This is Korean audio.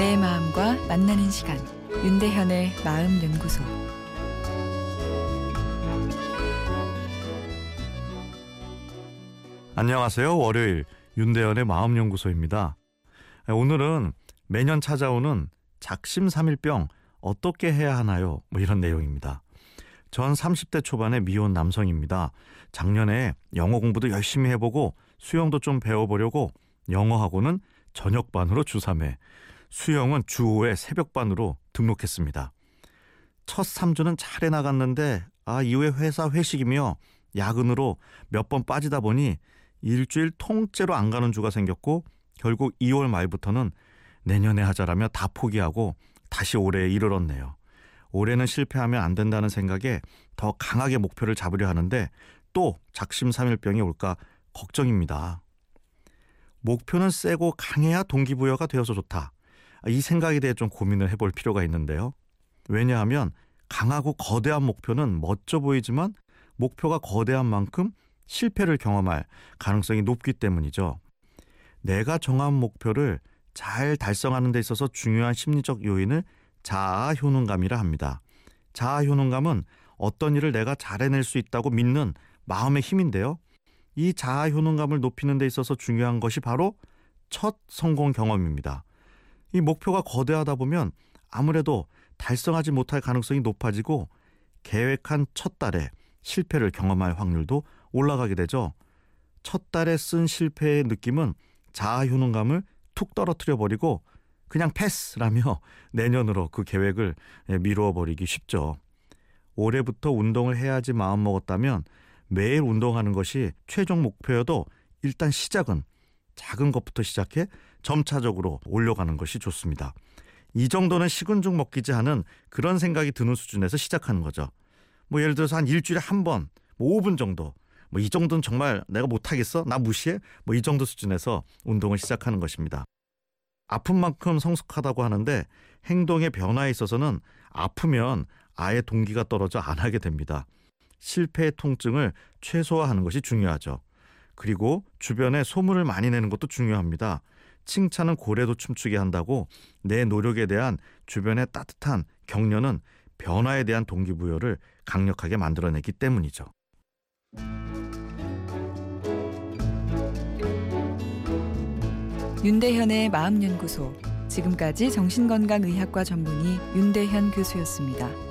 만나는 시간 윤대현의 마음 연구소 안녕하세요. 월요일 윤대현의 마음 연구소입니다. 오늘은 매년 찾아오는 작심삼일병 어떻게 해야 하나요? 뭐 이런 내용입니다. 전 30대 초반의 미혼 남성입니다. 작년에 영어 공부도 열심히 해보고 수영도 좀 배워보려고 영어학원은 저녁반으로 주3회, 수영은 주 5회 새벽반으로 등록했습니다. 첫 3주는 잘 해 나갔는데 아 이후에 회사 회식이며 야근으로 몇 번 빠지다 보니 일주일 통째로 안 가는 주가 생겼고 결국 2월 말부터는 내년에 하자라며 다 포기하고 다시 올해에 이르렀네요. 올해는 실패하면 안 된다는 생각에 더 강하게 목표를 잡으려 하는데 또 작심삼일병이 올까 걱정입니다. 목표는 세고 강해야 동기부여가 되어서 좋다. 이 생각에 대해 좀 고민을 해볼 필요가 있는데요. 왜냐하면 강하고 거대한 목표는 멋져 보이지만 목표가 거대한 만큼 실패를 경험할 가능성이 높기 때문이죠. 내가 정한 목표를 잘 달성하는 데 있어서 중요한 심리적 요인을 자아 효능감이라 합니다. 자아 효능감은 어떤 일을 내가 잘 해낼 수 있다고 믿는 마음의 힘인데요. 이 자아 효능감을 높이는 데 있어서 중요한 것이 바로 첫 성공 경험입니다. 이 목표가 거대하다 보면 아무래도 달성하지 못할 가능성이 높아지고 계획한 첫 달에 실패를 경험할 확률도 올라가게 되죠. 첫 달에 쓴 실패의 느낌은 자아 효능감을 툭 떨어뜨려 버리고 그냥 패스라며 내년으로 그 계획을 미루어 버리기 쉽죠. 올해부터 운동을 해야지 마음먹었다면 매일 운동하는 것이 최종 목표여도 일단 시작은 작은 것부터 시작해 점차적으로 올려가는 것이 좋습니다. 이 정도는 식은 죽 먹기지 않은 그런 생각이 드는 수준에서 시작하는 거죠. 뭐 예를 들어서 한 일주일에 한 번, 뭐 5분 정도, 뭐 이 정도는 정말 내가 못하겠어? 나 무시해? 뭐 이 정도 수준에서 운동을 시작하는 것입니다. 아픈 만큼 성숙하다고 하는데 행동의 변화에 있어서는 아프면 아예 동기가 떨어져 안 하게 됩니다. 실패의 통증을 최소화하는 것이 중요하죠. 그리고 주변에 소문을 많이 내는 것도 중요합니다. 칭찬은 고래도 춤추게 한다고 내 노력에 대한 주변의 따뜻한 격려는 변화에 대한 동기부여를 강력하게 만들어내기 때문이죠. 윤대현의 마음연구소 지금까지 정신건강의학과 전문의 윤대현 교수였습니다.